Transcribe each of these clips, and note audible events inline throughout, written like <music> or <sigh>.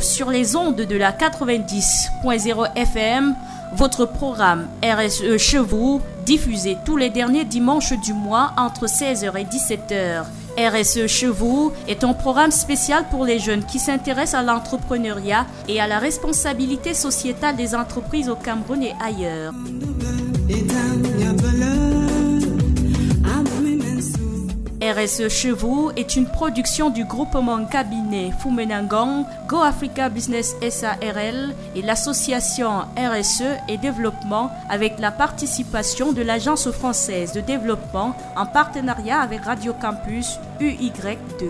sur les ondes de la 90.0 FM, votre programme RSE chez diffusé tous les derniers dimanches du mois entre 16h et 17h. RSE chez est un programme spécial pour les jeunes qui s'intéressent à l'entrepreneuriat et à la responsabilité sociétale des entreprises au Cameroun et ailleurs. RSE chez vous est une production du groupement cabinet Fumenangong, Go Africa Business SARL et l'association RSE et développement avec la participation de l'Agence française de développement en partenariat avec Radio Campus UY2.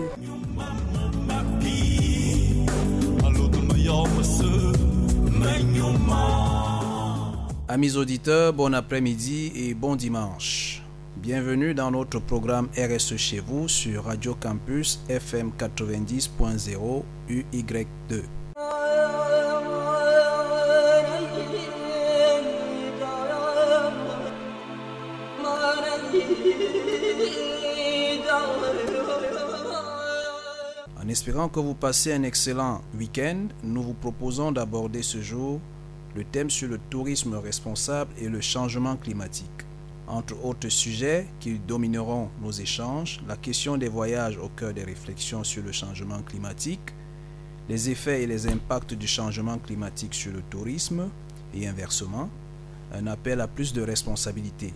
Amis auditeurs, bon après-midi et bon dimanche. Bienvenue dans notre programme RSE chez vous sur Radio Campus FM 90.0 UY2. En espérant que vous passez un excellent week-end, nous vous proposons d'aborder ce jour le thème sur le tourisme responsable et le changement climatique. Entre autres sujets qui domineront nos échanges, la question des voyages au cœur des réflexions sur le changement climatique, les effets et les impacts du changement climatique sur le tourisme et inversement, un appel à plus de responsabilité.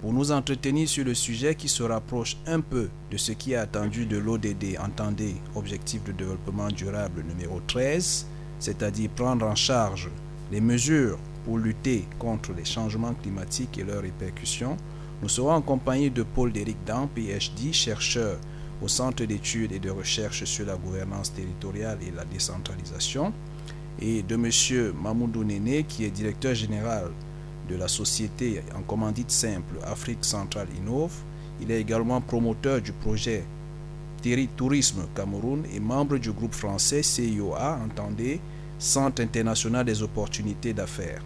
Pour nous entretenir sur le sujet qui se rapproche un peu de ce qui est attendu de l'ODD, entendez Objectif de développement durable numéro 13, c'est-à-dire prendre en charge les mesures pour lutter contre les changements climatiques et leurs répercussions, nous serons en compagnie de Paul Déric Dan, PhD, chercheur au Centre d'études et de recherche sur la gouvernance territoriale et la décentralisation, et de M. Mamoudou Néné, qui est directeur général de la société en commandite simple Afrique Centrale Innove. Il est également promoteur du projet Tourisme Cameroun et membre du groupe français CIOA, entendez, Centre international des opportunités d'affaires.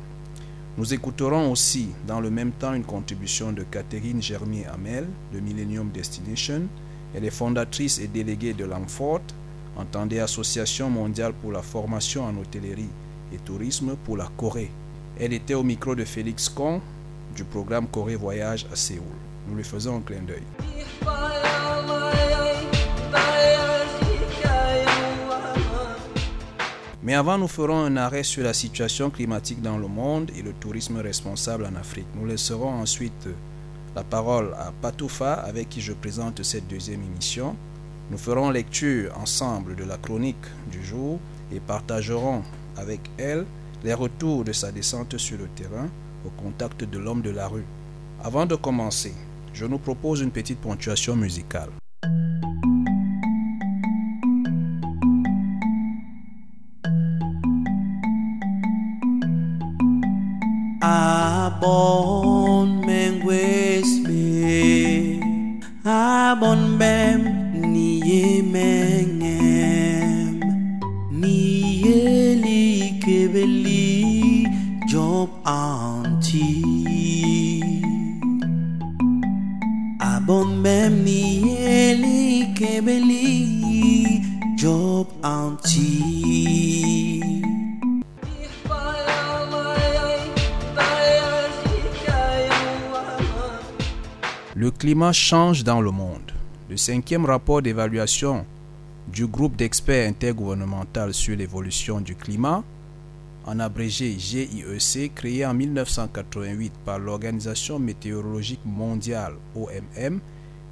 Nous écouterons aussi dans le même temps une contribution de Catherine Germier-Hamel de Millennium Destination. Elle est fondatrice et déléguée de l'AMFORT, entendez Association mondiale pour la formation en hôtellerie et tourisme pour la Corée. Elle était au micro de Félix Kong du programme Corée Voyage à Séoul. Nous lui faisons un clin d'œil. Mais avant, nous ferons un arrêt sur la situation climatique dans le monde et le tourisme responsable en Afrique. Nous laisserons ensuite la parole à Patoufa, avec qui je présente cette deuxième émission. Nous ferons lecture ensemble de la chronique du jour et partagerons avec elle les retours de sa descente sur le terrain au contact de l'homme de la rue. Avant de commencer, je nous propose une petite ponctuation musicale. Oh. Climat change dans le monde. Le cinquième rapport d'évaluation du groupe d'experts intergouvernemental sur l'évolution du climat, en abrégé GIEC, créé en 1988 par l'Organisation météorologique mondiale OMM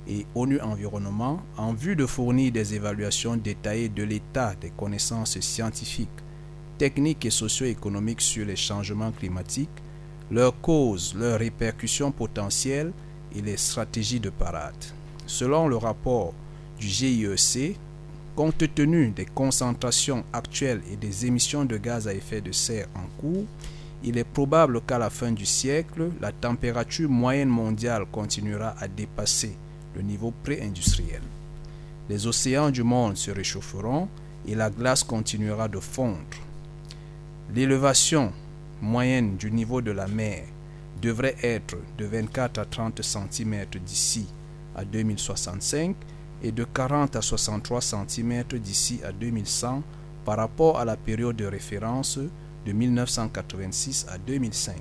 et ONU Environnement, en vue de fournir des évaluations détaillées de l'état des connaissances scientifiques, techniques et socio-économiques sur les changements climatiques, leurs causes, leurs répercussions potentielles et les stratégies de parade. Selon le rapport du GIEC, compte tenu des concentrations actuelles et des émissions de gaz à effet de serre en cours, il est probable qu'à la fin du siècle, la température moyenne mondiale continuera à dépasser le niveau pré-industriel. Les océans du monde se réchaufferont et la glace continuera de fondre. L'élévation moyenne du niveau de la mer devrait être de 24 à 30 cm d'ici à à 2065 et de 40 à 63 cm d'ici à 2100 par rapport à la période de référence de 1986 à 2005.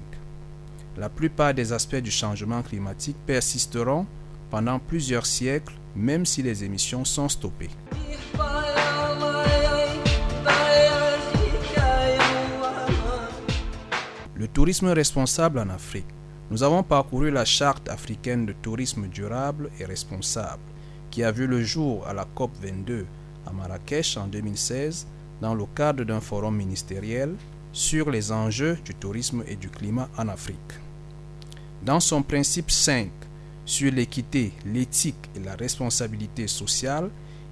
La plupart des aspects du changement climatique persisteront pendant plusieurs siècles même si les émissions sont stoppées. Le tourisme responsable en Afrique. Nous avons parcouru la charte africaine de tourisme durable et responsable qui a vu le jour à la COP 22 à Marrakech en 2016 dans le cadre d'un forum ministériel sur les enjeux du tourisme et du climat en Afrique. Dans son principe 5 sur l'équité, l'éthique et la responsabilité sociale,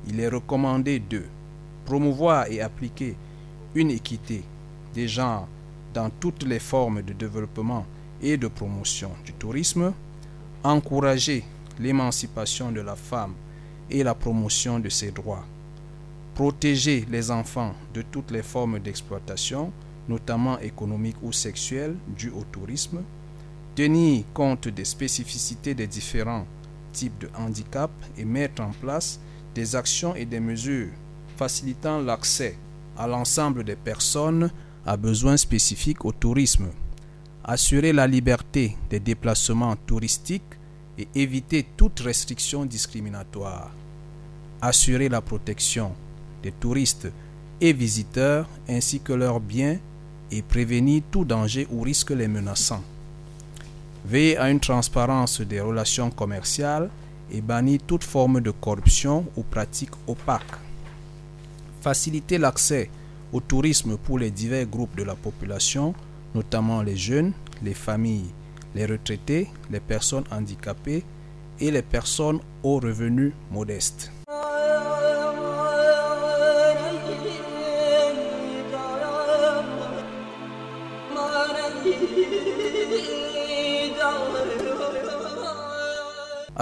il est recommandé de promouvoir et appliquer une équité des genres dans toutes les formes de développement et de promotion du tourisme, encourager l'émancipation de la femme et la promotion de ses droits, protéger les enfants de toutes les formes d'exploitation, notamment économiques ou sexuelles, dues au tourisme, tenir compte des spécificités des différents types de handicap et mettre en place des actions et des mesures facilitant l'accès à l'ensemble des personnes à besoins spécifiques au tourisme, assurer la liberté des déplacements touristiques et éviter toute restriction discriminatoire, assurer la protection des touristes et visiteurs ainsi que leurs biens et prévenir tout danger ou risque les menaçant. Veiller à une transparence des relations commerciales et bannir toute forme de corruption ou pratique opaque. Faciliter l'accès au tourisme pour les divers groupes de la population, notamment les jeunes, les familles, les retraités, les personnes handicapées et les personnes aux revenus modestes.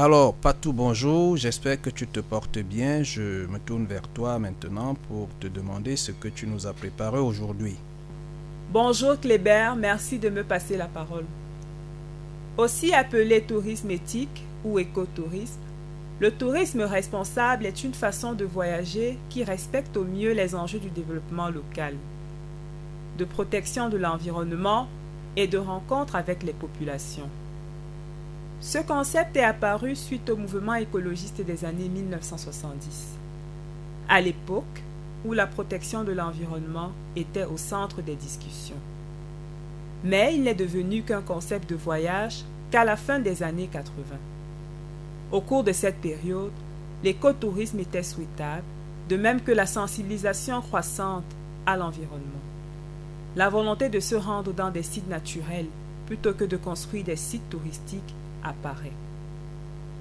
Alors, Patou, bonjour, j'espère que tu te portes bien. Je me tourne vers toi maintenant pour te demander ce que tu nous as préparé aujourd'hui. Bonjour Kléber, merci de me passer la parole. Aussi appelé tourisme éthique ou écotourisme, le tourisme responsable est une façon de voyager qui respecte au mieux les enjeux du développement local, de protection de l'environnement et de rencontre avec les populations. Ce concept est apparu suite au mouvement écologiste des années 1970. À l'époque où la protection de l'environnement était au centre des discussions. Mais il n'est devenu qu'un concept de voyage qu'à la fin des années 80. Au cours de cette période, l'écotourisme était souhaitable, de même que la sensibilisation croissante à l'environnement. La volonté de se rendre dans des sites naturels plutôt que de construire des sites touristiques apparaît.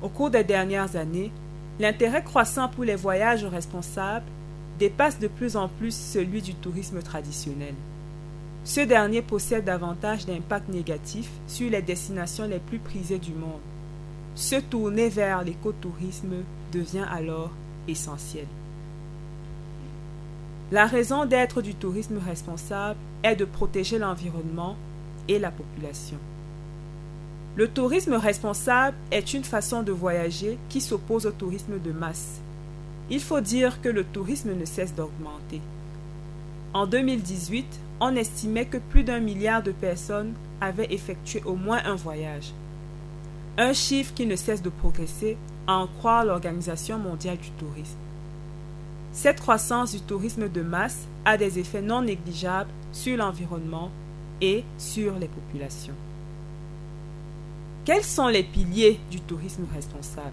Au cours des dernières années, l'intérêt croissant pour les voyages responsables dépasse de plus en plus celui du tourisme traditionnel. Ce dernier possède davantage d'impact négatif sur les destinations les plus prisées du monde. Se tourner vers l'écotourisme devient alors essentiel. La raison d'être du tourisme responsable est de protéger l'environnement et la population. Le tourisme responsable est une façon de voyager qui s'oppose au tourisme de masse. Il faut dire que le tourisme ne cesse d'augmenter. En 2018, on estimait que plus d'un milliard de personnes avaient effectué au moins un voyage. Un chiffre qui ne cesse de progresser, à en croire l'Organisation mondiale du tourisme. Cette croissance du tourisme de masse a des effets non négligeables sur l'environnement et sur les populations. Quels sont les piliers du tourisme responsable?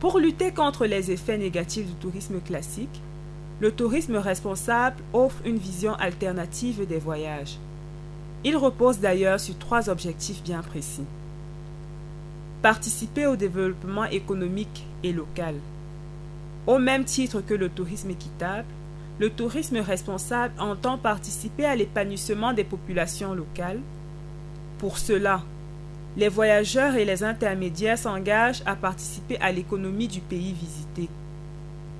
Pour lutter contre les effets négatifs du tourisme classique, le tourisme responsable offre une vision alternative des voyages. Il repose d'ailleurs sur trois objectifs bien précis. Participer au développement économique et local. Au même titre que le tourisme équitable, le tourisme responsable entend participer à l'épanouissement des populations locales. Pour cela, les voyageurs et les intermédiaires s'engagent à participer à l'économie du pays visité,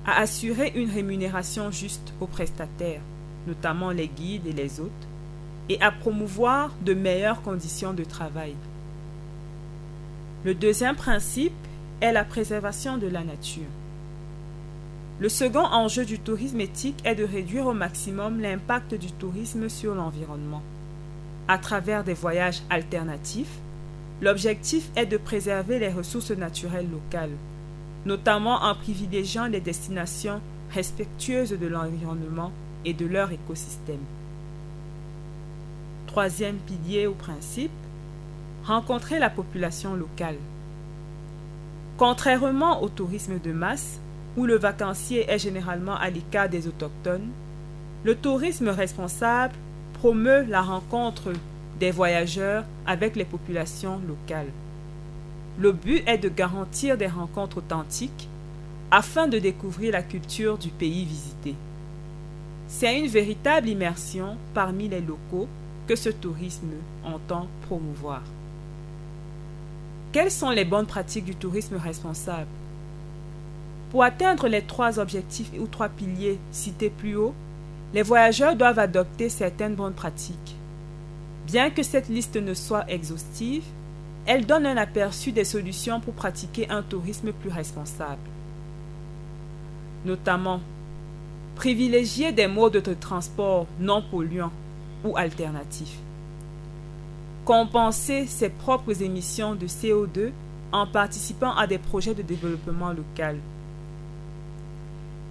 à assurer une rémunération juste aux prestataires, notamment les guides et les hôtes, et à promouvoir de meilleures conditions de travail. Le deuxième principe est la préservation de la nature. Le second enjeu du tourisme éthique est de réduire au maximum l'impact du tourisme sur l'environnement. À travers des voyages alternatifs, l'objectif est de préserver les ressources naturelles locales, notamment en privilégiant les destinations respectueuses de l'environnement et de leur écosystème. Troisième pilier ou principe, rencontrer la population locale. Contrairement au tourisme de masse, où le vacancier est généralement à l'écart des autochtones, le tourisme responsable promeut la rencontre des voyageurs avec les populations locales. Le but est de garantir des rencontres authentiques afin de découvrir la culture du pays visité. C'est une véritable immersion parmi les locaux que ce tourisme entend promouvoir. Quelles sont les bonnes pratiques du tourisme responsable? Pour atteindre les trois objectifs ou trois piliers cités plus haut, les voyageurs doivent adopter certaines bonnes pratiques. Bien que cette liste ne soit exhaustive, elle donne un aperçu des solutions pour pratiquer un tourisme plus responsable. Notamment, privilégier des modes de transport non polluants ou alternatifs. Compenser ses propres émissions de CO2 en participant à des projets de développement local.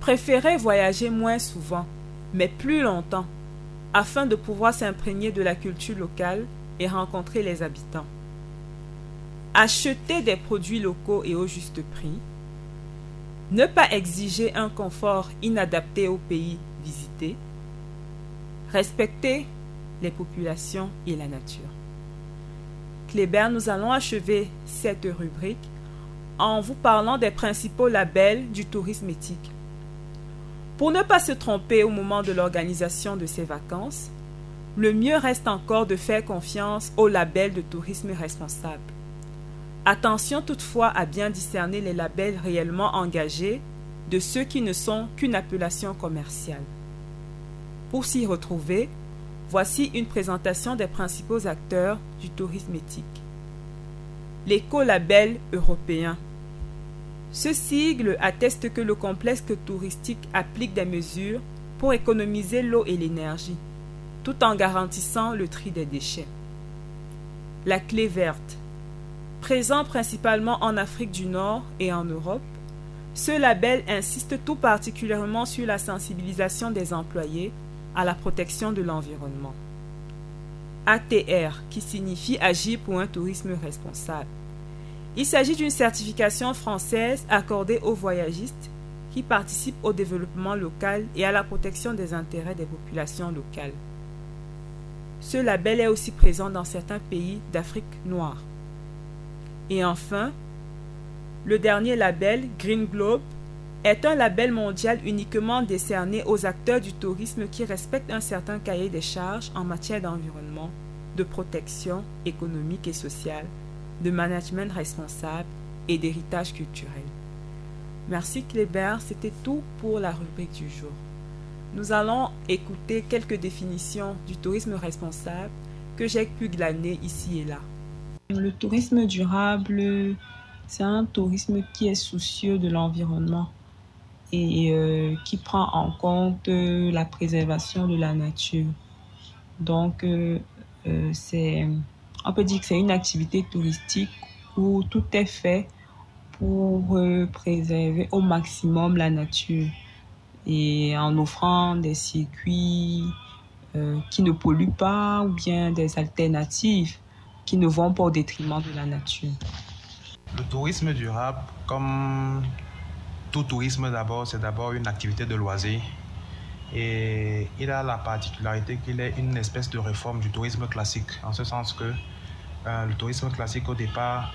Préférez voyager moins souvent, mais plus longtemps, afin de pouvoir s'imprégner de la culture locale et rencontrer les habitants. Acheter des produits locaux et au juste prix. Ne pas exiger un confort inadapté au pays visité. Respecter les populations et la nature. Kléber, nous allons achever cette rubrique en vous parlant des principaux labels du tourisme éthique. Pour ne pas se tromper au moment de l'organisation de ces vacances, le mieux reste encore de faire confiance au label de tourisme responsable. Attention toutefois à bien discerner les labels réellement engagés de ceux qui ne sont qu'une appellation commerciale. Pour s'y retrouver, voici une présentation des principaux acteurs du tourisme éthique. L'écolabel européen ce sigle atteste que le complexe touristique applique des mesures pour économiser l'eau et l'énergie, tout en garantissant le tri des déchets. La clé verte. Présent principalement en Afrique du Nord et en Europe, ce label insiste tout particulièrement sur la sensibilisation des employés à la protection de l'environnement. ATR, qui signifie Agir pour un tourisme responsable. Il s'agit d'une certification française accordée aux voyagistes qui participent au développement local et à la protection des intérêts des populations locales. Ce label est aussi présent dans certains pays d'Afrique noire. Et enfin, le dernier label, Green Globe, est un label mondial uniquement décerné aux acteurs du tourisme qui respectent un certain cahier des charges en matière d'environnement, de protection économique et sociale, de management responsable et d'héritage culturel. Merci Kléber, c'était tout pour la rubrique du jour. Nous allons écouter quelques définitions du tourisme responsable que j'ai pu glaner ici et là. Le tourisme durable, c'est un tourisme qui est soucieux de l'environnement et euh, qui prend en compte la préservation de la nature. Donc, euh, euh, c'est on peut dire que c'est une activité touristique où tout est fait pour euh, préserver au maximum la nature et en offrant des circuits euh, qui ne polluent pas ou bien des alternatives qui ne vont pas au détriment de la nature. Le tourisme durable, comme tout tourisme d'abord, c'est d'abord une activité de loisir. Et il a la particularité qu'il est une espèce de réforme du tourisme classique, en ce sens que euh, le tourisme classique au départ,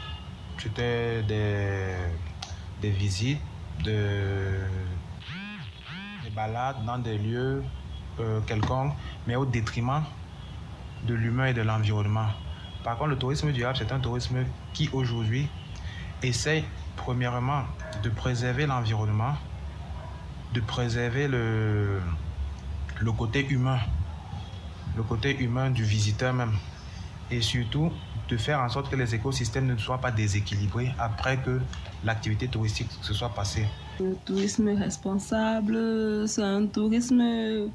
c'était des, visites, de, des balades dans des lieux euh, quelconques, mais au détriment de l'humain et de l'environnement. Par contre, le tourisme durable, c'est un tourisme qui aujourd'hui essaye premièrement de préserver l'environnement, de préserver le côté humain, le côté humain du visiteur même, et surtout de faire en sorte que les écosystèmes ne soient pas déséquilibrés après que l'activité touristique se soit passée. Le tourisme responsable, c'est un tourisme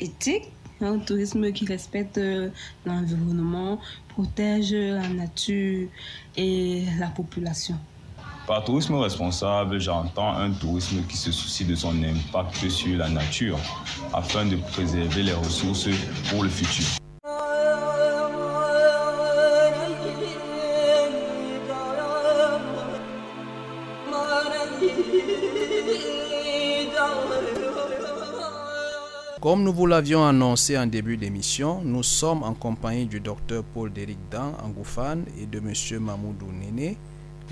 éthique, un tourisme qui respecte euh, l'environnement, protège la nature et la population. Par tourisme responsable, j'entends un tourisme qui se soucie de son impact sur la nature afin de préserver les ressources pour le futur. Comme nous vous l'avions annoncé en début d'émission, nous sommes en compagnie du docteur Paul Déric Dan Angoufane et de monsieur Mamoudou Néné.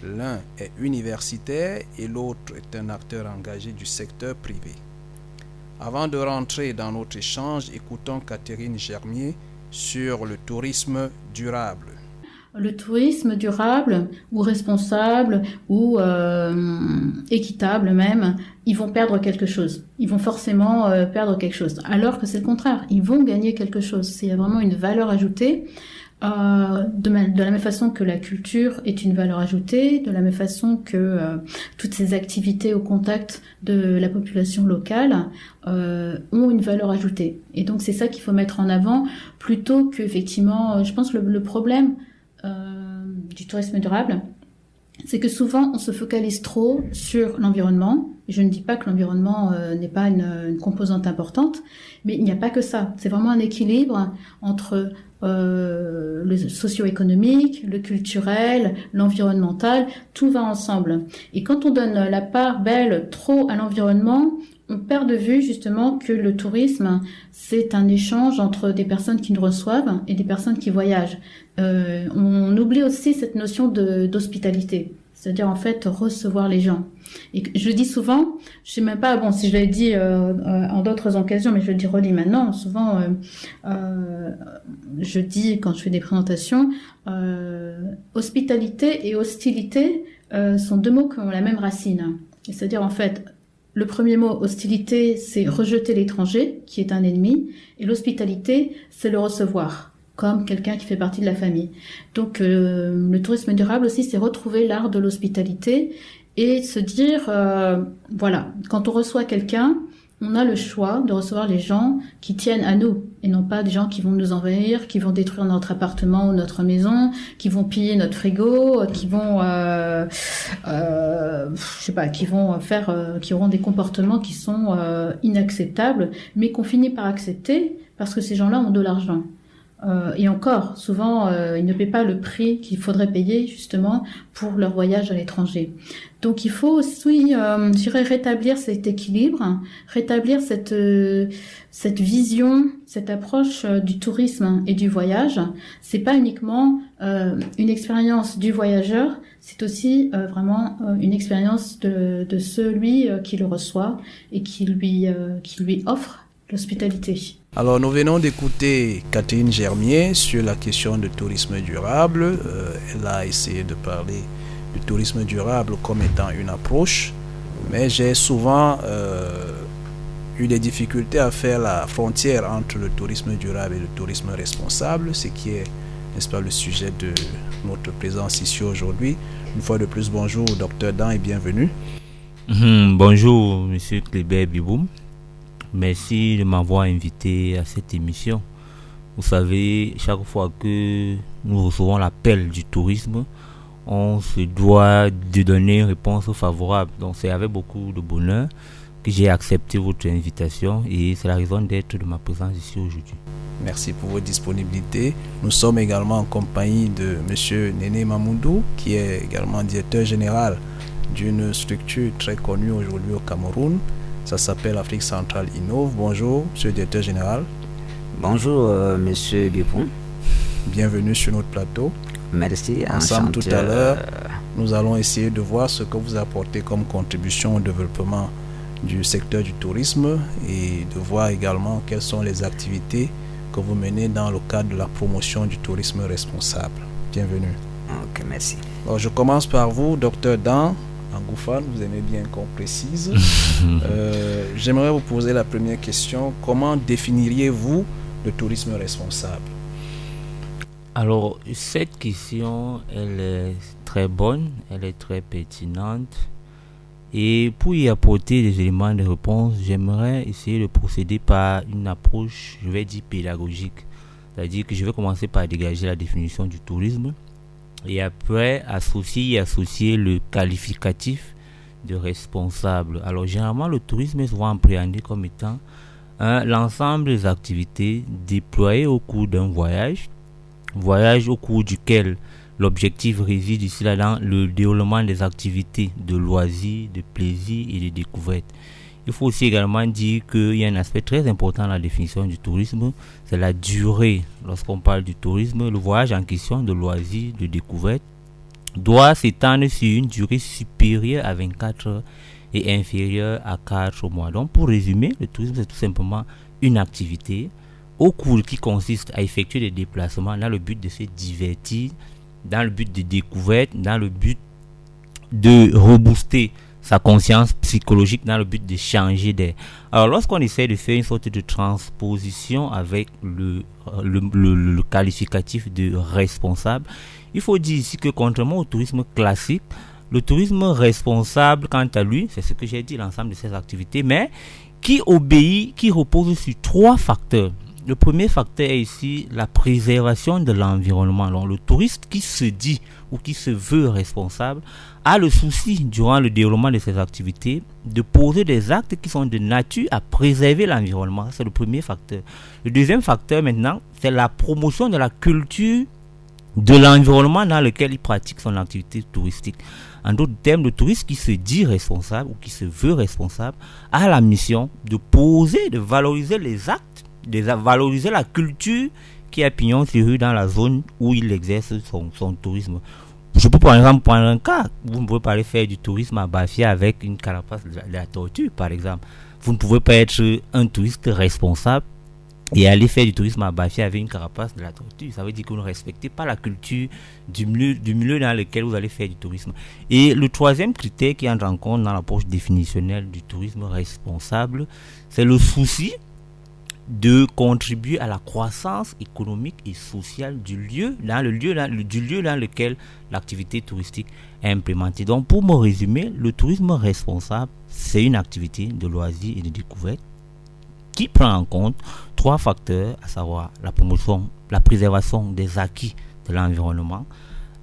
L'un est universitaire et l'autre est un acteur engagé du secteur privé. Avant de rentrer dans notre échange, écoutons Catherine Germier sur le tourisme durable. Le tourisme durable ou responsable ou euh, équitable même, ils vont perdre quelque chose. Ils vont forcément euh, perdre quelque chose. Alors que c'est le contraire, ils vont gagner quelque chose. C'est vraiment une valeur ajoutée. Euh, de, la même façon que la culture est une valeur ajoutée, de la même façon que toutes ces activités au contact de la population locale euh, ont une valeur ajoutée. Et donc c'est ça qu'il faut mettre en avant plutôt que effectivement, je pense le problème du tourisme durable, c'est que souvent on se focalise trop sur l'environnement. Je ne dis pas que l'environnement n'est pas une, une, composante importante, mais il n'y a pas que ça. C'est vraiment un équilibre entre euh, le socio-économique, le culturel, l'environnemental, tout va ensemble. Et quand on donne la part belle trop à l'environnement, on perd de vue justement que le tourisme, c'est un échange entre des personnes qui nous reçoivent et des personnes qui voyagent. Euh, on oublie aussi cette notion d'hospitalité c'est-à-dire en fait recevoir les gens. Et je dis souvent, je sais même pas, bon, si je l'ai dit euh, euh, en d'autres occasions, mais je le dis redis maintenant. Souvent, je dis quand je fais des présentations, hospitalité et hostilité sont deux mots qui ont la même racine. C'est-à-dire en fait, le premier mot, hostilité, c'est rejeter l'étranger, qui est un ennemi, et l'hospitalité, c'est le recevoir comme quelqu'un qui fait partie de la famille. Donc euh, le tourisme durable aussi, c'est retrouver l'art de l'hospitalité et se dire, euh, voilà, quand on reçoit quelqu'un, on a le choix de recevoir les gens qui tiennent à nous et non pas des gens qui vont nous envahir, qui vont détruire notre appartement ou notre maison, qui vont piller notre frigo, qui vont, euh, euh, je sais pas, qui vont faire, euh, qui auront des comportements qui sont euh, inacceptables, mais qu'on finit par accepter parce que ces gens-là ont de l'argent. Euh, et encore, souvent, euh, ils ne paient pas le prix qu'il faudrait payer justement pour leur voyage à l'étranger. Donc, il faut aussi, euh, je dirais, rétablir cet équilibre, rétablir cette euh, cette vision, cette approche euh, du tourisme et du voyage. C'est pas uniquement une expérience du voyageur, c'est aussi vraiment une expérience de, de celui qui le reçoit et qui lui qui lui offre l'hospitalité. Alors nous venons d'écouter Catherine Germier sur la question du tourisme durable. Euh, elle a essayé de parler du tourisme durable comme étant une approche, mais j'ai souvent euh, eu des difficultés à faire la frontière entre le tourisme durable et le tourisme responsable, ce qui est, n'est-ce pas, le sujet de notre présence ici aujourd'hui. Une fois de plus, bonjour, docteur Dan et bienvenue. Mmh, bonjour, monsieur Kléber Biboum. Merci de m'avoir invité à cette émission. Vous savez, chaque fois que nous recevons l'appel du tourisme, on se doit de donner une réponse favorable. Donc c'est avec beaucoup de bonheur que j'ai accepté votre invitation et c'est la raison d'être de ma présence ici aujourd'hui. Merci pour votre disponibilité. Nous sommes également en compagnie de M. Néné Mamoudou, qui est également directeur général d'une structure très connue aujourd'hui au Cameroun, ça s'appelle Afrique centrale Innove. Bonjour, monsieur le directeur général. Bonjour, euh, monsieur Bipon. Bienvenue sur notre plateau. Merci. Ensemble tout à l'heure, nous allons essayer de voir ce que vous apportez comme contribution au développement du secteur du tourisme et de voir également quelles sont les activités que vous menez dans le cadre de la promotion du tourisme responsable. Bienvenue. Ok, merci. Alors, je commence par vous, docteur Dan. Angoufane, vous aimez bien qu'on précise. <laughs> euh, J'aimerais vous poser la première question. Comment définiriez-vous le tourisme responsable? Alors, cette question, elle est très bonne, elle est très pertinente. Et pour y apporter des éléments de réponse, j'aimerais essayer de procéder par une approche, je vais dire, pédagogique. C'est-à-dire que je vais commencer par dégager la définition du tourisme et après associer et associer le qualificatif de responsable. Alors généralement le tourisme est souvent appréhendé comme étant l'ensemble des activités déployées au cours d'un voyage, voyage au cours duquel l'objectif réside ici là dans le déroulement des activités de loisirs, de plaisir et de découverte. Il faut aussi également dire qu'il y a un aspect très important dans la définition du tourisme, c'est la durée. Lorsqu'on parle du tourisme, le voyage en question de loisirs, de découverte, doit s'étendre sur une durée supérieure à 24 heures et inférieure à 4 mois. Donc pour résumer, le tourisme c'est tout simplement une activité au cours qui consiste à effectuer des déplacements dans le but de se divertir, dans le but de découverte, dans le but de rebooster sa conscience psychologique dans le but de changer d'air. Alors lorsqu'on essaie de faire une sorte de transposition avec le, le, le, qualificatif de responsable, il faut dire ici que contrairement au tourisme classique, le tourisme responsable, quant à lui, c'est ce que j'ai dit, l'ensemble de ces activités, mais qui obéit, qui repose sur trois facteurs. Le premier facteur est ici la préservation de l'environnement. Le touriste qui se dit ou qui se veut responsable a le souci, durant le déroulement de ses activités, de poser des actes qui sont de nature à préserver l'environnement. C'est le premier facteur. Le deuxième facteur maintenant, c'est la promotion de la culture de l'environnement dans lequel il pratique son activité touristique. En d'autres termes, le touriste qui se dit responsable ou qui se veut responsable a la mission de poser, de valoriser les actes de valoriser la culture qui est pignon sur rue dans la zone où il exerce son, tourisme. Je peux par exemple prendre un cas. Vous ne pouvez pas aller faire du tourisme à Bafia avec une carapace de la, tortue, par exemple. Vous ne pouvez pas être un touriste responsable et aller faire du tourisme à Bafia avec une carapace de la tortue. Ça veut dire que vous ne respectez pas la culture du milieu, du milieu dans lequel vous allez faire du tourisme. Et le troisième critère qui entre en compte dans l'approche définitionnelle du tourisme responsable, c'est le souci de contribuer à la croissance économique et sociale du lieu, dans le lieu, du lieu dans lequel l'activité touristique est implémentée. Donc, pour me résumer, le tourisme responsable, c'est une activité de loisirs et de découverte qui prend en compte trois facteurs, à savoir la promotion, la préservation des acquis de l'environnement,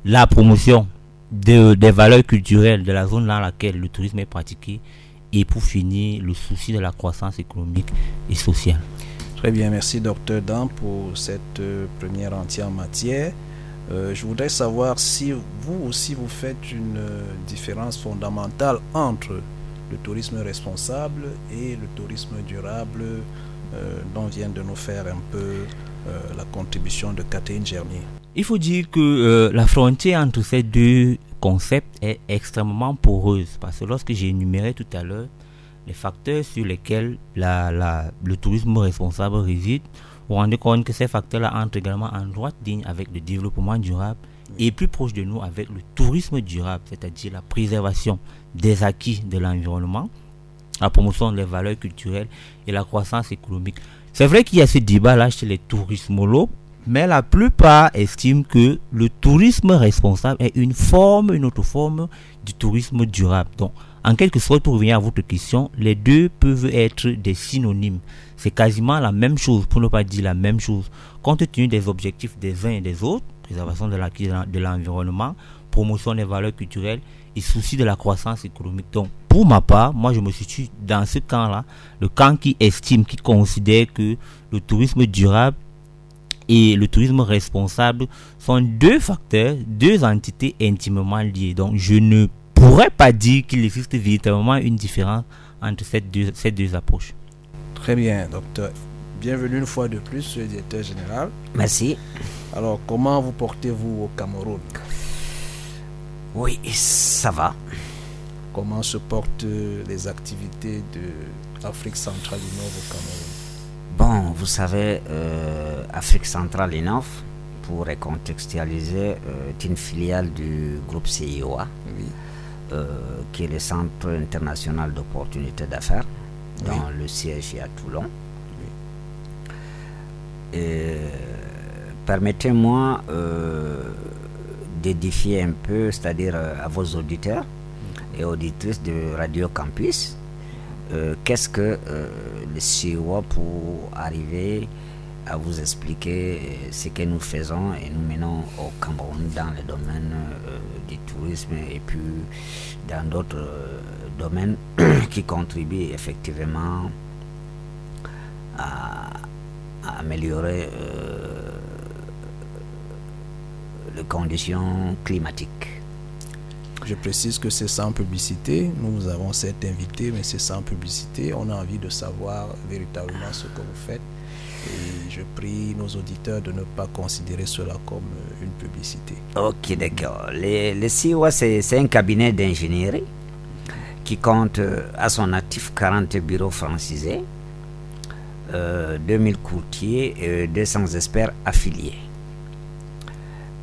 la promotion des valeurs culturelles de la zone dans laquelle le tourisme est pratiqué, et pour finir, le souci de la croissance économique et sociale. Très bien, merci docteur Dan pour cette euh, première entière matière. Euh, je voudrais savoir si vous aussi vous faites une euh, différence fondamentale entre le tourisme responsable et le tourisme durable dont vient de nous faire un peu la contribution de Catherine Gernier. Il faut dire que la frontière entre ces deux concepts est extrêmement poreuse parce que lorsque j'ai énuméré tout à l'heure les facteurs sur lesquels la, le tourisme responsable réside, vous rendez compte que ces facteurs-là entrent également en droite ligne avec le développement durable et plus proche de nous avec le tourisme durable, c'est-à-dire la préservation des acquis de l'environnement, la promotion des valeurs culturelles et la croissance économique. C'est vrai qu'il y a ce débat-là chez les tourismologues, mais la plupart estiment que le tourisme responsable est une forme, une autre forme du tourisme durable. Donc, en quelque sorte, pour revenir à votre question, les deux peuvent être des synonymes. C'est quasiment la même chose, pour ne pas dire la même chose, compte tenu des objectifs des uns et des autres, préservation de de l'environnement, promotion des valeurs culturelles et souci de la croissance économique. Donc, pour ma part, moi, je me situe dans ce camp-là, le camp qui estime, qui considère que le tourisme durable et le tourisme responsable sont deux facteurs, deux entités intimement liées. Donc, je ne pourrait pas dire qu'il existe véritablement une différence entre ces deux, ces deux approches. Très bien, docteur. Bienvenue une fois de plus sur le directeur général. Merci. Alors, comment vous portez-vous au Cameroun? Oui, ça va. Comment se portent les activités de l'Afrique centrale et nord au Cameroun? Bon, vous savez, euh, Afrique centrale et nord, pour recontextualiser, euh, est une filiale du groupe CIOA. Oui euh, qui est le Centre international d'opportunités d'affaires, dont le siège est à Toulon. Et permettez-moi d'édifier un peu, c'est-à-dire à vos auditeurs et auditrices de Radio Campus, qu'est-ce que le CIOA pour arriver à vous expliquer euh, ce que nous faisons et nous menons au Cameroun dans le domaine euh, du tourisme et puis dans d'autres euh, domaines <coughs> qui contribuent effectivement à, améliorer les conditions climatiques. Je précise que c'est sans publicité. Nous avons cet invité, mais c'est sans publicité. On a envie de savoir véritablement ce que vous faites je prie nos auditeurs de ne pas considérer cela comme euh, une publicité. Ok, d'accord. Le, le CIOA, c'est un cabinet d'ingénierie qui compte euh, à son actif 40 bureaux francisés, 2000 euh, courtiers et 200 experts affiliés,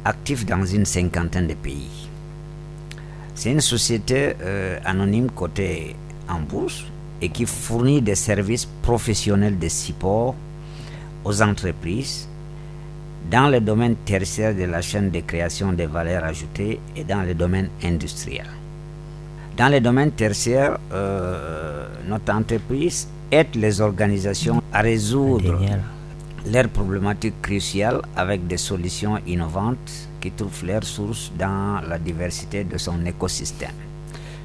actifs dans une cinquantaine de pays. C'est une société anonyme cotée en bourse et qui fournit des services professionnels de support aux entreprises dans le domaine tertiaire de la chaîne de création de valeurs ajoutées et dans le domaine industriel. Dans le domaine tertiaire, euh, notre entreprise aide les organisations à résoudre leurs problématiques cruciales avec des solutions innovantes qui trouvent leur source dans la diversité de son écosystème,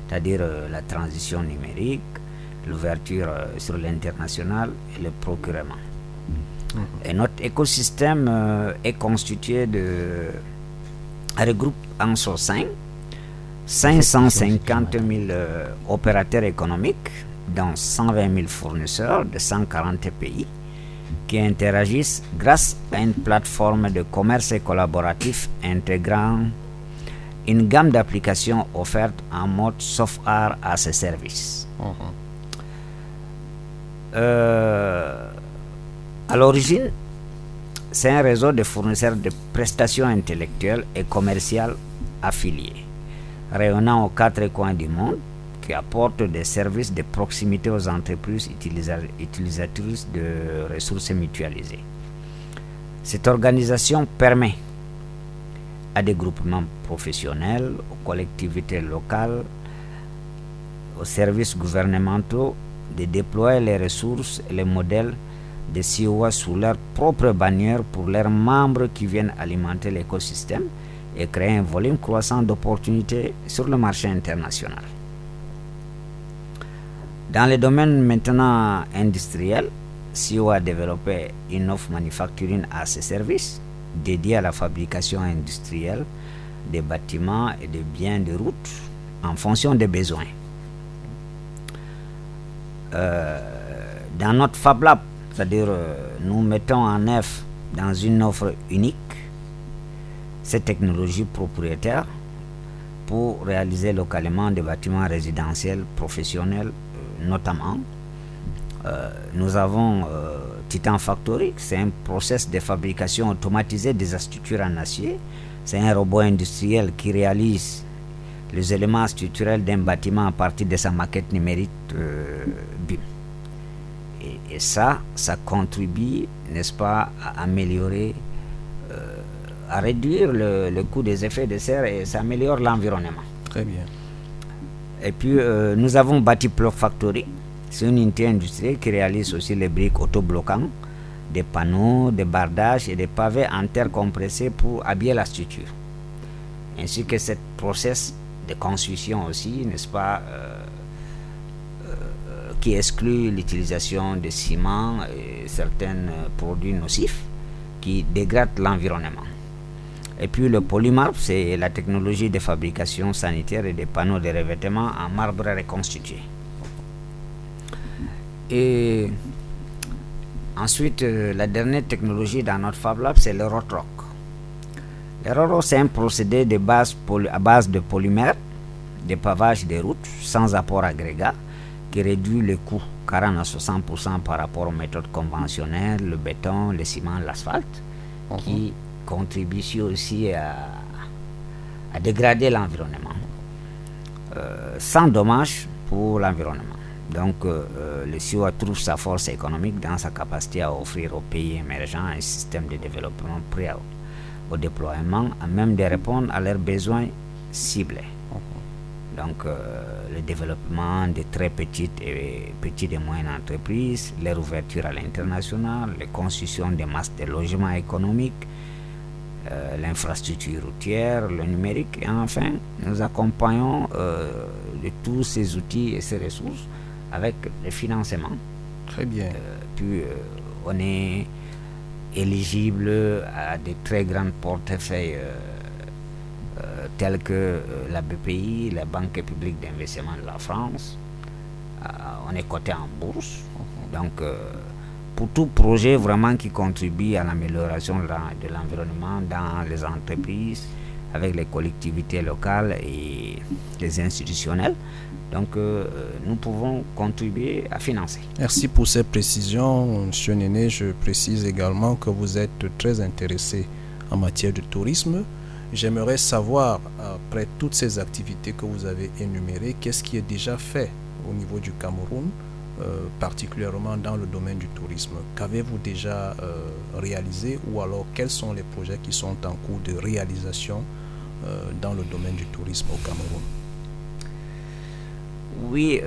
c'est-à-dire euh, la transition numérique, l'ouverture euh, sur l'international et le procurement. Et notre écosystème euh, est constitué de. regroupe en 5 550 000 opérateurs économiques, dont 120 000 fournisseurs de 140 pays, qui interagissent grâce à une plateforme de commerce collaboratif intégrant une gamme d'applications offertes en mode software à ces services. Euh, à l'origine, c'est un réseau de fournisseurs de prestations intellectuelles et commerciales affiliés, rayonnant aux quatre coins du monde, qui apportent des services de proximité aux entreprises utilisatrices de ressources mutualisées. Cette organisation permet à des groupements professionnels, aux collectivités locales, aux services gouvernementaux de déployer les ressources et les modèles des COA sous leur propre bannière pour leurs membres qui viennent alimenter l'écosystème et créer un volume croissant d'opportunités sur le marché international. Dans le domaine maintenant industriel, CEO a développé une offre manufacturing à ses services dédiée à la fabrication industrielle des bâtiments et des biens de route en fonction des besoins. Euh, dans notre Fab Lab, c'est-à-dire, euh, nous mettons en œuvre dans une offre unique ces technologies propriétaires pour réaliser localement des bâtiments résidentiels professionnels euh, notamment. Euh, nous avons Titan Factory, c'est un process de fabrication automatisé des structures en acier. C'est un robot industriel qui réalise les éléments structurels d'un bâtiment à partir de sa maquette numérique BIM. Et ça, ça contribue, n'est-ce pas, à améliorer, euh, à réduire le, coût des effets de serre et ça améliore l'environnement. Très bien. Et puis, euh, nous avons bâti Plug Factory. C'est une unité industrielle qui réalise aussi les briques autobloquants, des panneaux, des bardages et des pavés en terre compressée pour habiller la structure. Ainsi que ce process de construction aussi, n'est-ce pas, euh, qui exclut l'utilisation de ciment et certains produits nocifs qui dégradent l'environnement. Et puis le polymarbre, c'est la technologie de fabrication sanitaire et des panneaux de revêtement en marbre reconstitué. Et ensuite, euh, la dernière technologie dans notre Fab Lab, c'est le Rotrock. Le Rotrock, c'est un procédé à base de polymère, de pavage des routes sans apport agrégat qui réduit le coût 40 à 60% par rapport aux méthodes conventionnelles, le béton, le ciment, l'asphalte, mhm. qui contribue aussi à, dégrader l'environnement, euh, sans dommage pour l'environnement. Donc, le CIOA trouve sa force économique dans sa capacité à offrir aux pays émergents un système de développement prêt au déploiement, à même de répondre à leurs besoins ciblés. Donc, le développement de très petites et petites et moyennes entreprises, leur ouverture à l'international, la construction des masses de logements économiques, euh, l'infrastructure routière, le numérique. Et enfin, nous accompagnons euh, de tous ces outils et ces ressources avec le financement. Très bien. Euh, puis on est éligible à des très grands portefeuilles tels que la BPI, la Banque publique d'investissement de la France. on est coté en bourse. Donc, pour tout projet vraiment qui contribue à l'amélioration de l'environnement dans les entreprises, avec les collectivités locales et les institutionnels. Donc, euh, nous pouvons contribuer à financer. Merci pour ces précisions, Monsieur Néné. Je précise également que vous êtes très intéressé en matière de tourisme. J'aimerais savoir, après toutes ces activités que vous avez énumérées, qu'est-ce qui est déjà fait au niveau du Cameroun euh, particulièrement dans le domaine du tourisme? Qu'avez-vous déjà euh, réalisé ou alors quels sont les projets qui sont en cours de réalisation euh, dans le domaine du tourisme au Cameroun? Oui,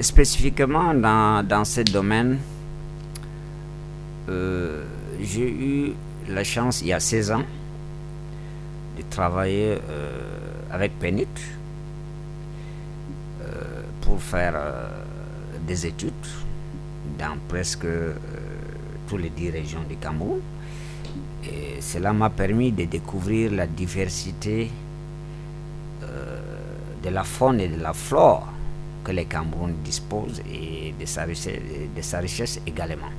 spécifiquement dans, dans, ce domaine, j'ai eu la chance il y a 16 ans de travailler avec Penit pour faire des études dans presque euh, toutes les dix régions du Cameroun. Et cela m'a permis de découvrir la diversité euh, de la faune et de la flore que le Cameroun dispose et de sa richesse, également.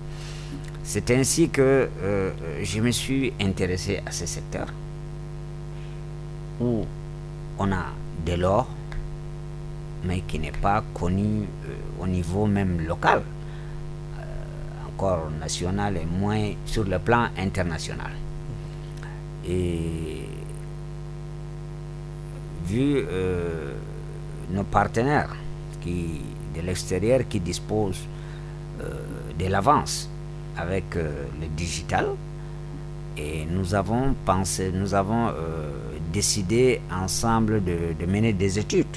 C'est ainsi que euh, je me suis intéressé à ce secteur où on a de l'or, mais qui n'est pas connu au niveau même local, euh, encore national et moins sur le plan international. Et vu euh, nos partenaires qui, de l'extérieur qui disposent euh, de l'avance avec le digital, et nous avons pensé, nous avons décidé ensemble de, mener des études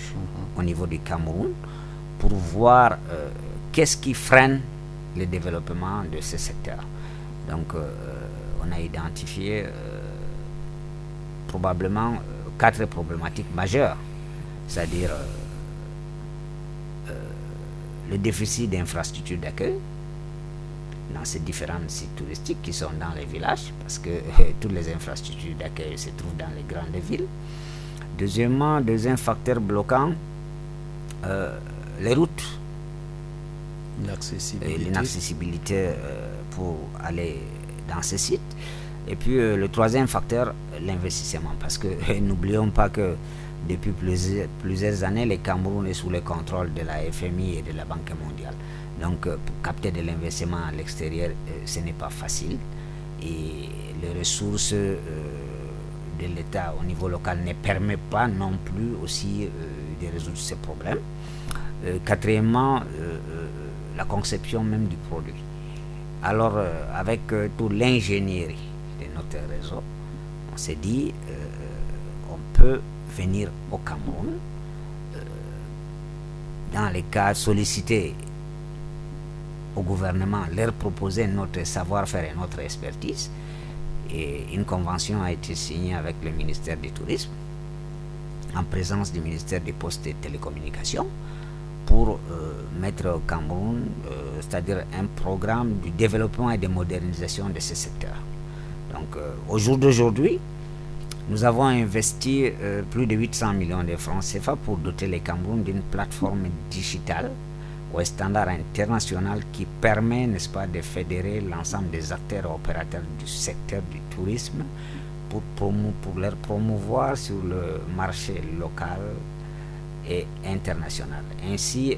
au niveau du Cameroun pour voir euh, qu'est-ce qui freine le développement de ce secteur. Donc, euh, on a identifié euh, probablement quatre problématiques majeures, c'est-à-dire le déficit d'infrastructures d'accueil dans ces différents sites touristiques qui sont dans les villages, parce que toutes les infrastructures d'accueil se trouvent dans les grandes villes. Deuxièmement, deuxième facteur bloquant, les routes, l'inaccessibilité euh, pour aller dans ces sites. Et puis euh, le troisième facteur, l'investissement. Parce que <laughs> n'oublions pas que depuis plusieurs, plusieurs, années, le Cameroun est sous le contrôle de la FMI et de la Banque mondiale. Donc euh, pour capter de l'investissement à l'extérieur, ce n'est pas facile. Et les ressources de l'État au niveau local ne permettent pas non plus aussi de résoudre ces problèmes. Euh, quatrièmement, euh, euh, la conception même du produit. Alors, avec toute l'ingénierie de notre réseau, on s'est dit, on peut venir au Cameroun dans les cas sollicités au gouvernement, leur proposer notre savoir-faire et notre expertise. Et une convention a été signée avec le ministère du Tourisme, en présence du ministère des Postes et Télécommunications, pour euh, mettre au Cameroun, euh, c'est-à-dire un programme du développement et de modernisation de ce secteur. Donc euh, au jour d'aujourd'hui, nous avons investi plus de 800 millions de francs CFA pour doter le Cameroun d'une plateforme digitale au standard international qui permet, n'est-ce pas, de fédérer l'ensemble des acteurs et opérateurs du secteur du tourisme pour, pour leur promouvoir sur le marché local, et internationale. Ainsi, euh,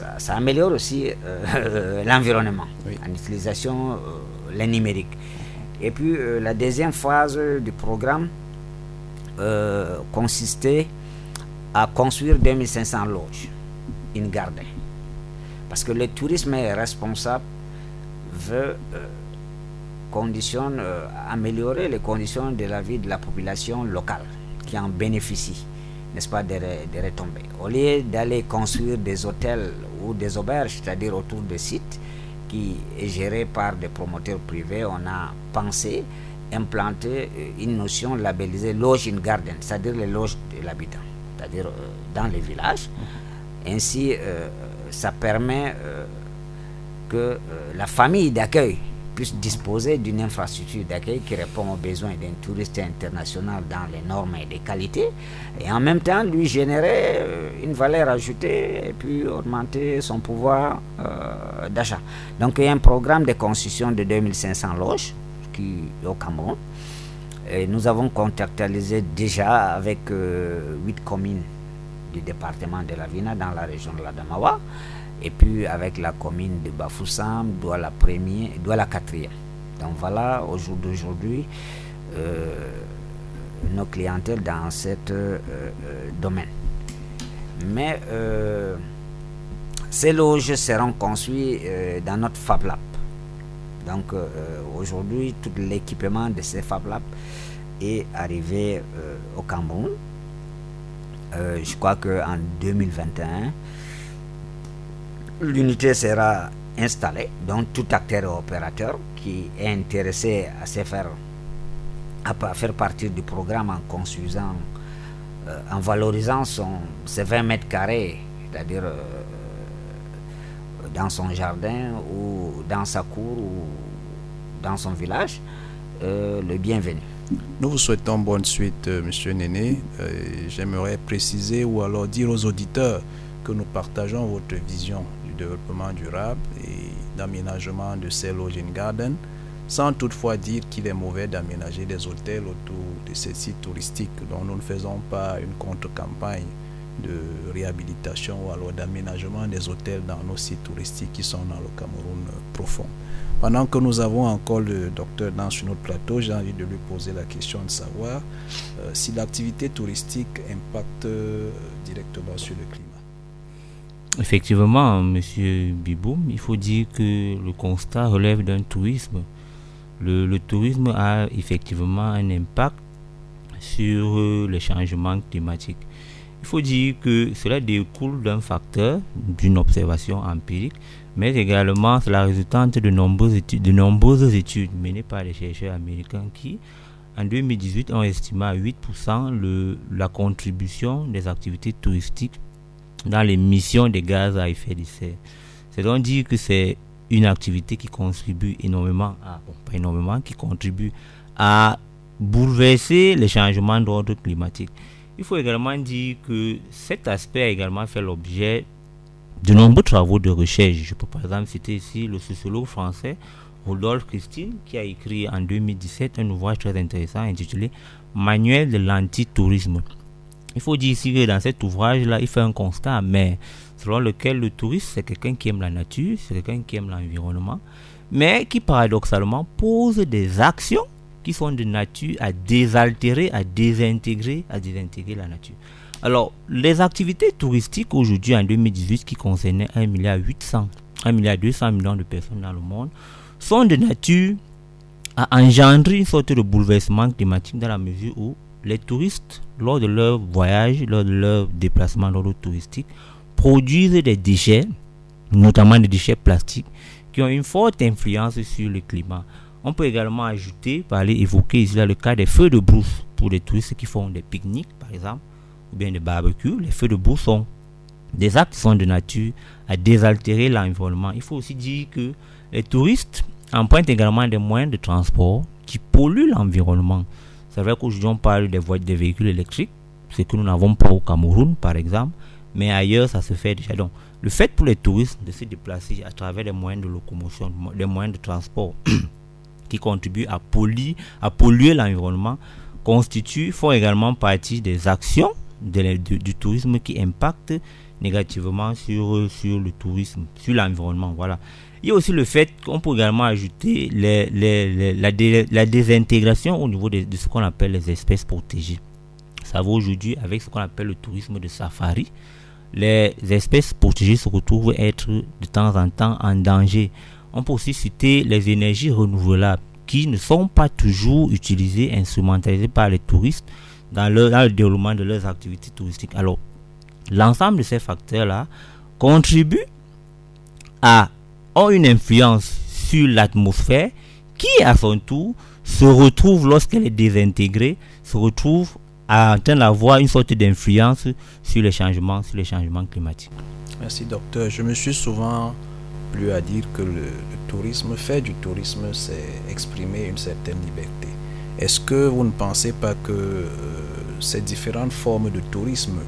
euh, ça, améliore aussi euh, <laughs> l'environnement en utilisation les numérique. Et puis la deuxième phase du programme consistait à construire 2500 loges garden. Parce que le tourisme responsable veut euh, euh, améliorer les conditions de la vie de la population locale qui en bénéficie, n'est-ce pas, des, des retombées. Au lieu d'aller construire des hôtels ou des auberges, c'est-à-dire autour des sites qui est géré par des promoteurs privés, on a pensé implanter euh, une notion labellisée lodge in garden, c'est-à-dire les loges de l'habitant, c'est-à-dire dans les villages. Ainsi, ça permet que la famille d'accueil puisse disposer d'une infrastructure d'accueil qui répond aux besoins d'un touriste international dans les normes et les qualités, et en même temps lui générer une valeur ajoutée et puis augmenter son pouvoir euh, d'achat. Donc il y a un programme de construction de 2500 loges qui, au Cameroun. Et nous avons contractualisé déjà avec euh, huit communes du département de la Vina dans la région de la Damawa et puis avec la commune de Bafoussam, doit la première, doit la quatrième. Donc voilà, au jour d'aujourd'hui, euh, nos clientèles dans ce euh, domaine. Mais ces loges seront construites dans notre Fab Lab. Donc aujourd'hui, tout l'équipement de ces Fab Lab est arrivé au Cameroun. Je crois qu'en 2021, l'unité sera installée, donc tout acteur et opérateur qui est intéressé à se faire, à faire partie du programme en construisant, euh, en valorisant son, ses 20 mètres carrés, c'est-à-dire euh, dans son jardin ou dans sa cour ou dans son village, euh, le bienvenu. Nous vous souhaitons bonne suite, Monsieur Néné. J'aimerais préciser ou alors dire aux auditeurs que nous partageons votre vision développement durable et d'aménagement de ces lodging gardens, sans toutefois dire qu'il est mauvais d'aménager des hôtels autour de ces sites touristiques. dont nous ne faisons pas une contre-campagne de réhabilitation ou alors d'aménagement des hôtels dans nos sites touristiques qui sont dans le Cameroun profond. Pendant que nous avons encore le docteur dans sur notre plateau, j'ai envie de lui poser la question de savoir euh, si l'activité touristique impacte euh, directement sur le climat. Effectivement, Monsieur Biboum, il faut dire que le constat relève d'un tourisme. Le, tourisme a effectivement un impact sur euh, les changements climatiques. Il faut dire que cela découle d'un facteur, d'une observation empirique, mais également c'est la résultante de nombreuses études, menées par les chercheurs américains qui, en 2018, ont estimé à 8% le, la contribution des activités touristiques dans l'émission des gaz à effet de serre. C'est donc dire que c'est une activité qui contribue énormément pas énormément, qui contribue à bouleverser les changements d'ordre climatique. Il faut également dire que cet aspect a également fait l'objet de nombreux travaux de recherche. Je peux par exemple citer ici le sociologue français Rodolphe Christine qui a écrit en 2017 un ouvrage très intéressant intitulé Manuel de l'antitourisme il faut dire ici que dans cet ouvrage-là, il fait un constat, mais selon lequel le touriste, c'est quelqu'un qui aime la nature, c'est quelqu'un qui aime l'environnement, mais qui paradoxalement pose des actions qui sont de nature à désaltérer, à désintégrer, à désintégrer la nature. Alors, les activités touristiques aujourd'hui en 2018 qui concernaient 1 milliard 800, 1 milliard 200 millions de personnes dans le monde sont de nature à engendrer une sorte de bouleversement climatique dans la mesure où les touristes, lors de leur voyage, lors de leur déplacement lors touristique, produisent des déchets, notamment des déchets plastiques, qui ont une forte influence sur le climat. On peut également ajouter, parler, évoquer ici le cas des feux de brousse pour les touristes qui font des pique-niques, par exemple, ou bien des barbecues. Les feux de brousse sont des actes qui sont de nature à désaltérer l'environnement. Il faut aussi dire que les touristes empruntent également des moyens de transport qui polluent l'environnement. C'est vrai qu'aujourd'hui on parle des, des véhicules électriques, ce que nous n'avons pas au Cameroun par exemple, mais ailleurs ça se fait déjà. Donc le fait pour les touristes de se déplacer à travers les moyens de locomotion, les moyens de transport <clears throat> qui contribuent à polluer, à polluer l'environnement constitue, font également partie des actions du tourisme qui impactent négativement sur, sur le tourisme, sur l'environnement. Voilà. Il y a aussi le fait qu'on peut également ajouter la, désintégration au niveau de, ce qu'on appelle les espèces protégées. Ça va aujourd'hui avec ce qu'on appelle le tourisme de safari. les espèces protégées se retrouvent être de temps en temps en danger. On peut aussi citer les énergies renouvelables qui ne sont pas toujours utilisées, instrumentalisées par les touristes dans le, dans le déroulement de leurs activités touristiques. Alors, l'ensemble de ces facteurs-là contribuent à ont une influence sur l'atmosphère qui, à son tour, se retrouve lorsqu'elle est désintégrée, se retrouve à d'avoir une sorte d'influence sur les changements, sur les changements climatiques. Merci docteur. Je me suis souvent plu à dire que le, tourisme, fait du tourisme, c'est exprimer une certaine liberté. Est-ce que vous ne pensez pas que euh, ces différentes formes de tourisme,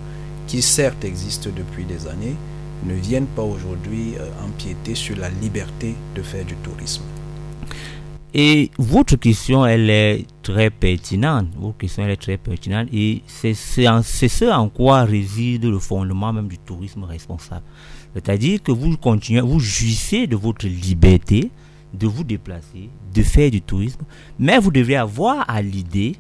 qui certes existent depuis des années, ne viennent pas aujourd'hui euh, empiéter sur la liberté de faire du tourisme? Et votre question, elle est très pertinente. Votre question, elle est très pertinente. Et c'est ce en quoi réside le fondement même du tourisme responsable. C'est-à-dire que vous continuez, vous jouissez de votre liberté de vous déplacer, de faire du tourisme, mais vous devez avoir à l'idée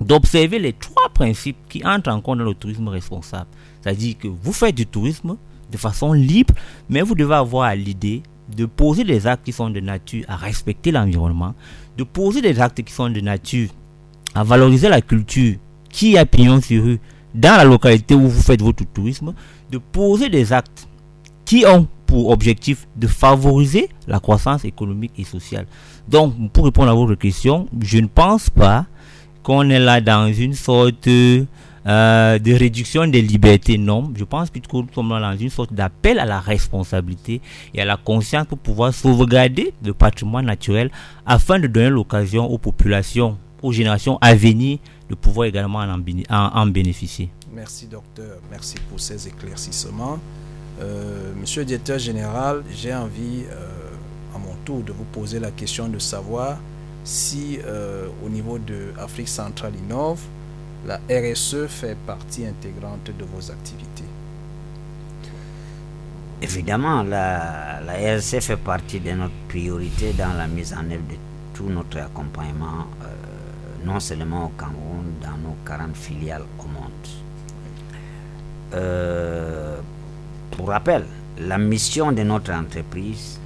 d'observer les trois principes qui entrent en compte dans le tourisme responsable. C'est-à-dire que vous faites du tourisme de façon libre, mais vous devez avoir à l'idée de poser des actes qui sont de nature à respecter l'environnement, de poser des actes qui sont de nature à valoriser la culture qui a pignon sur rue dans la localité où vous faites votre tourisme, de poser des actes qui ont pour objectif de favoriser la croissance économique et sociale. Donc, pour répondre à votre question, je ne pense pas qu'on est là dans une sorte euh, de réduction des libertés. Non, je pense plutôt que nous sommes dans une sorte d'appel à la responsabilité et à la conscience pour pouvoir sauvegarder le patrimoine naturel afin de donner l'occasion aux populations, aux générations à venir de pouvoir également en, en, bénéficier. Merci docteur, merci pour ces éclaircissements. Euh, monsieur le directeur général, j'ai envie euh, à mon tour de vous poser la question de savoir si au niveau de Afrique centrale innove, la RSE fait partie intégrante de vos activités Évidemment, la, la, RSE fait partie de notre priorité dans la mise en œuvre de tout notre accompagnement, euh, non seulement au Cameroun, dans nos 40 filiales au monde. Pour rappel, la mission de notre entreprise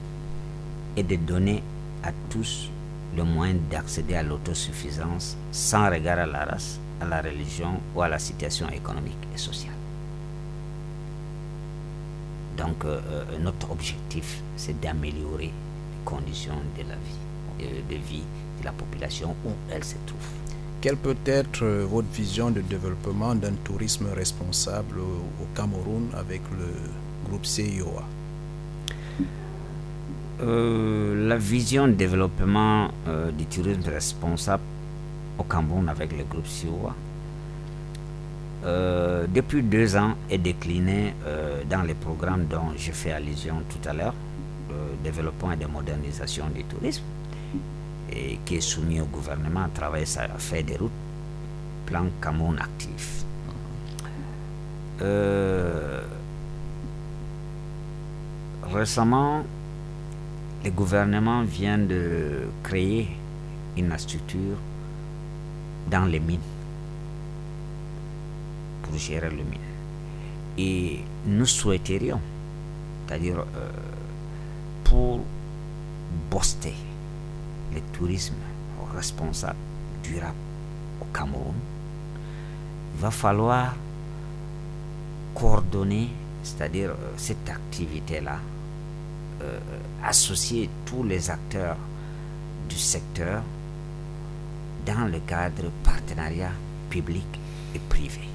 est de donner à tous le moyen d'accéder à l'autosuffisance sans regard à la race, à la religion ou à la situation économique et sociale. Donc euh, euh, notre objectif, c'est d'améliorer les conditions de la vie, euh, de vie de la population où elle se trouve. Quelle peut être votre vision de développement d'un tourisme responsable au Cameroun avec le groupe CIOA La vision de développement du tourisme responsable au Cameroun avec le groupe. Euh, depuis deux ans est décliné euh, dans les programmes dont je fais allusion tout à l'heure, développement et de modernisation du tourisme, et qui est soumis au gouvernement à travailler à faire des routes, plan Cameroun actif. Euh, récemment, le gouvernement vient de créer une structure dans les mines pour gérer le mine. Et nous souhaiterions, c'est-à-dire euh, pour booster le tourisme responsable, durable au Cameroun, il va falloir coordonner, c'est-à-dire euh, cette activité-là, euh, associer tous les acteurs du secteur dans le cadre partenariat public et privé.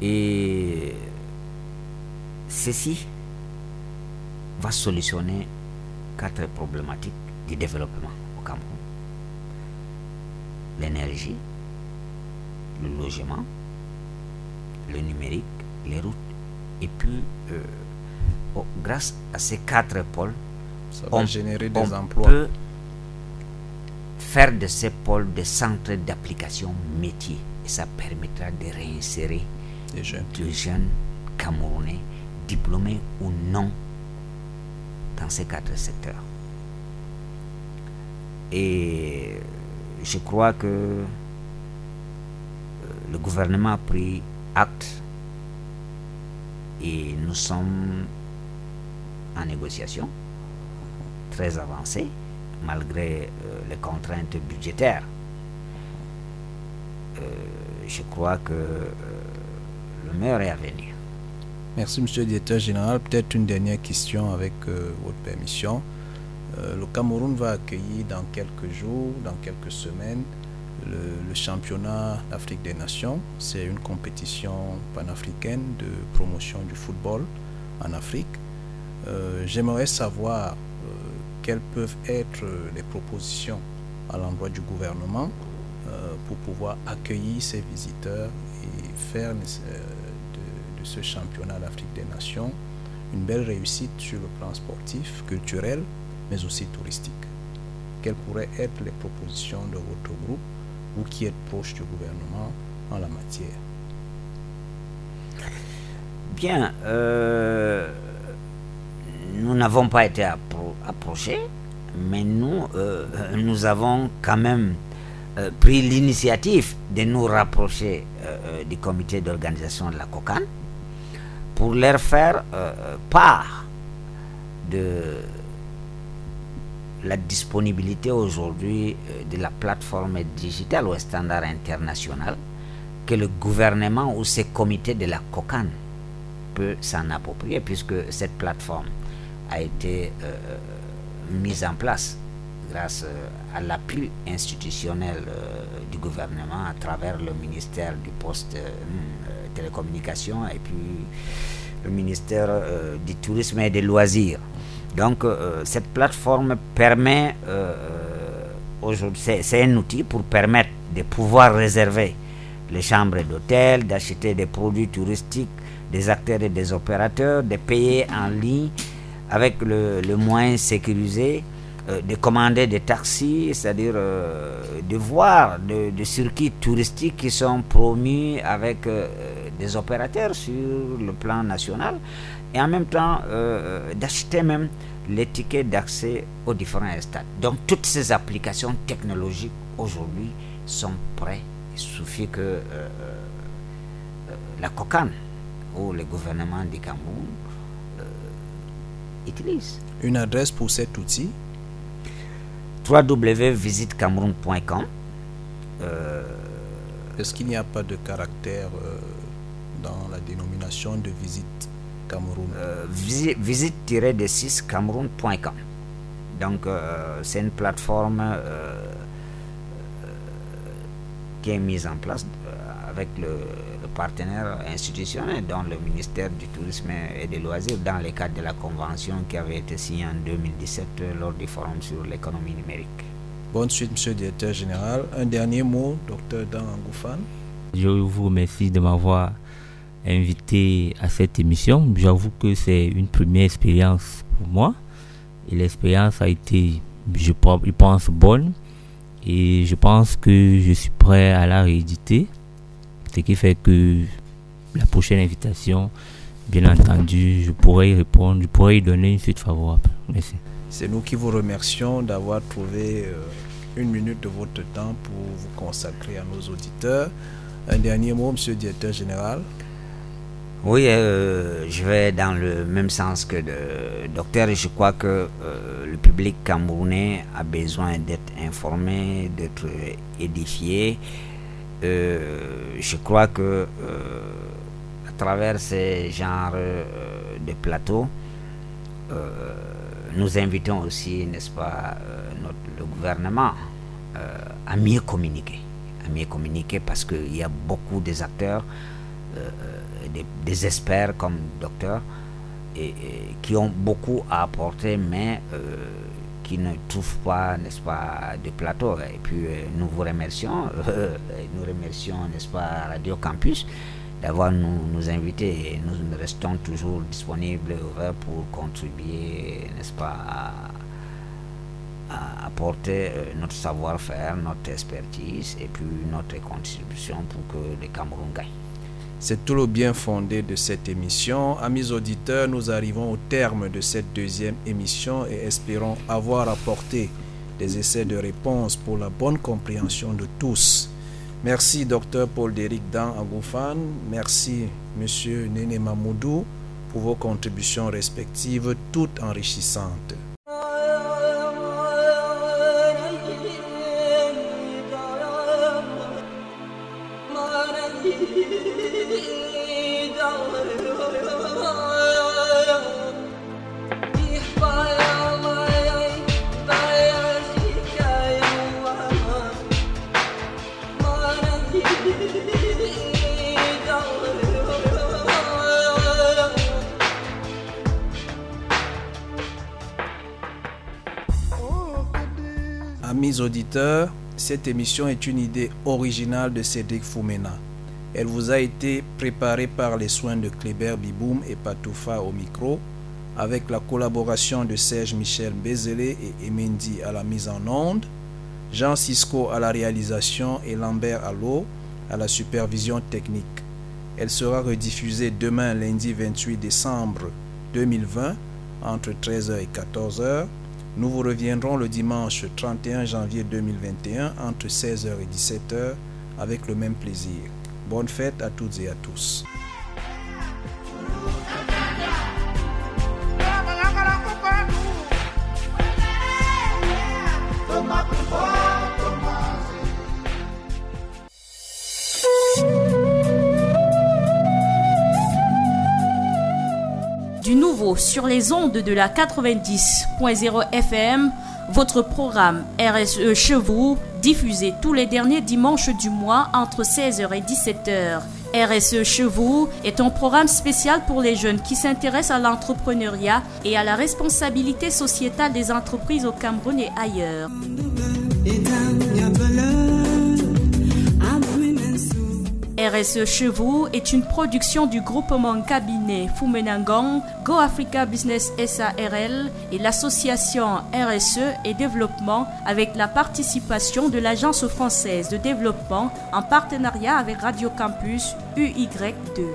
Et ceci va solutionner quatre problématiques du développement au Cameroun. L'énergie, le logement, le numérique, les routes, et puis euh, oh, grâce à ces quatre pôles, ça va générer des emplois. Peut faire de ces pôles des centres d'application métier. Et ça permettra de réinsérer des jeunes. des jeunes camerounais, diplômés ou non, dans ces quatre secteurs. Et je crois que euh, le gouvernement a pris acte Et nous sommes en négociation très avancée, malgré euh, les contraintes budgétaires. Euh, je crois que le meilleur est à venir. Merci, Monsieur le Directeur Général. Peut-être une dernière question avec votre permission. Le Cameroun va accueillir dans quelques jours, dans quelques semaines, le, championnat d'Afrique des Nations. C'est une compétition panafricaine de promotion du football en Afrique. Euh, j'aimerais savoir euh, quelles peuvent être les propositions à l'endroit du gouvernement euh, pour pouvoir accueillir ces visiteurs et faire de ce championnat d'Afrique des Nations une belle réussite sur le plan sportif, culturel, mais aussi touristique. Quelles pourraient être les propositions de votre groupe vous qui êtes proche du gouvernement en la matière? Bien, euh, nous n'avons pas été approchés, mais nous, euh, nous avons quand même euh, pris l'initiative de nous rapprocher du comité d'organisation de la COCAN pour leur faire part de la disponibilité aujourd'hui euh, de la plateforme digitale au standard international que le gouvernement ou ses comités de la COCAN peut s'en approprier puisque cette plateforme a été euh, mise en place grâce euh, à l'appui institutionnel du gouvernement à travers le ministère du poste télécommunications et puis le ministère du tourisme et des loisirs. Donc euh, cette plateforme permet, euh, aujourd'hui, c'est un outil pour permettre de pouvoir réserver les chambres d'hôtel, d'acheter des produits touristiques, des acteurs et des opérateurs, de payer en ligne avec le, moyen sécurisé, euh, de commander des taxis, c'est-à-dire de voir des circuits touristiques qui sont promus avec des opérateurs sur le plan national et en même temps euh, d'acheter même les tickets d'accès aux différents stades. Donc toutes ces applications technologiques aujourd'hui sont prêtes. Il suffit que euh, euh, la COCAN ou le gouvernement du Cameroun utilise. Une adresse pour cet outil www.visitecameroun.com Est-ce qu'il n'y a pas de caractère dans la dénomination de visite Cameroun euh, Visite-de6 cameroun.com. Donc, euh, c'est une plateforme euh, qui est mise en place avec le, partenaire institutionnel, dans le ministère du Tourisme et des Loisirs, dans le cadre de la convention qui avait été signée en 2017 lors du Forum sur l'économie numérique. Bonne suite, Monsieur le Directeur Général. Un dernier mot, Docteur Dan Angoufan. Je vous remercie de m'avoir invité à cette émission. J'avoue que c'est une première expérience pour moi. Et l'expérience a été, je pense, bonne. Et je pense que je suis prêt à la rééditer. Ce qui fait que la prochaine invitation, bien entendu, je pourrais y répondre, je pourrais y donner une suite favorable. Merci. C'est nous qui vous remercions d'avoir trouvé euh, une minute de votre temps pour vous consacrer à nos auditeurs. Un dernier mot, Monsieur le Directeur Général. Oui, euh, je vais dans le même sens que le docteur. Je crois que euh, le public camerounais a besoin d'être informé, d'être édifié. Euh, je crois que à travers ces genres de plateaux, nous invitons aussi, n'est-ce pas, notre, le gouvernement à mieux communiquer, à mieux communiquer parce qu'il y a beaucoup des acteurs des, experts comme docteurs qui ont beaucoup à apporter, mais euh, qui ne trouvent pas, n'est-ce pas, de plateau. Et puis euh, nous vous remercions, <laughs> nous remercions, n'est-ce pas, Radio Campus d'avoir nous, nous invité et nous restons toujours disponibles pour contribuer, n'est-ce pas, à, apporter euh, notre savoir-faire, notre expertise et puis notre contribution pour que les Cameroun gagnent. C'est tout le bien fondé de cette émission. Amis auditeurs, nous arrivons au terme de cette deuxième émission et espérons avoir apporté des essais de réponse pour la bonne compréhension de tous. Merci Dr Paul Déric Dan Agoufan, merci Monsieur Nene Mamoudou pour vos contributions respectives toutes enrichissantes. Cette émission est une idée originale de Cédric Foumena. Elle vous a été préparée par les soins de Kléber Biboum et Patoufa au micro, avec la collaboration de Serge Michel Bézélé et Emendi à la mise en onde, Jean Cisco à la réalisation et Lambert Allo à la supervision technique. Elle sera rediffusée demain lundi 28 décembre 2020 entre 13h et 14h nous vous reviendrons le dimanche 31 janvier 2021 entre 16h et 17h avec le même plaisir. Bonne fête à toutes et à tous. Sur les ondes de la 90.0 FM, votre programme RSE chez diffusé tous les derniers dimanches du mois entre 16h et 17h. RSE chez est un programme spécial pour les jeunes qui s'intéressent à l'entrepreneuriat et à la responsabilité sociétale des entreprises au Cameroun et ailleurs. RSE chez vous est une production du groupement cabinet Fumenangang, Go Africa Business SARL et l'association RSE et développement avec la participation de l'Agence française de développement en partenariat avec Radio Campus UY2.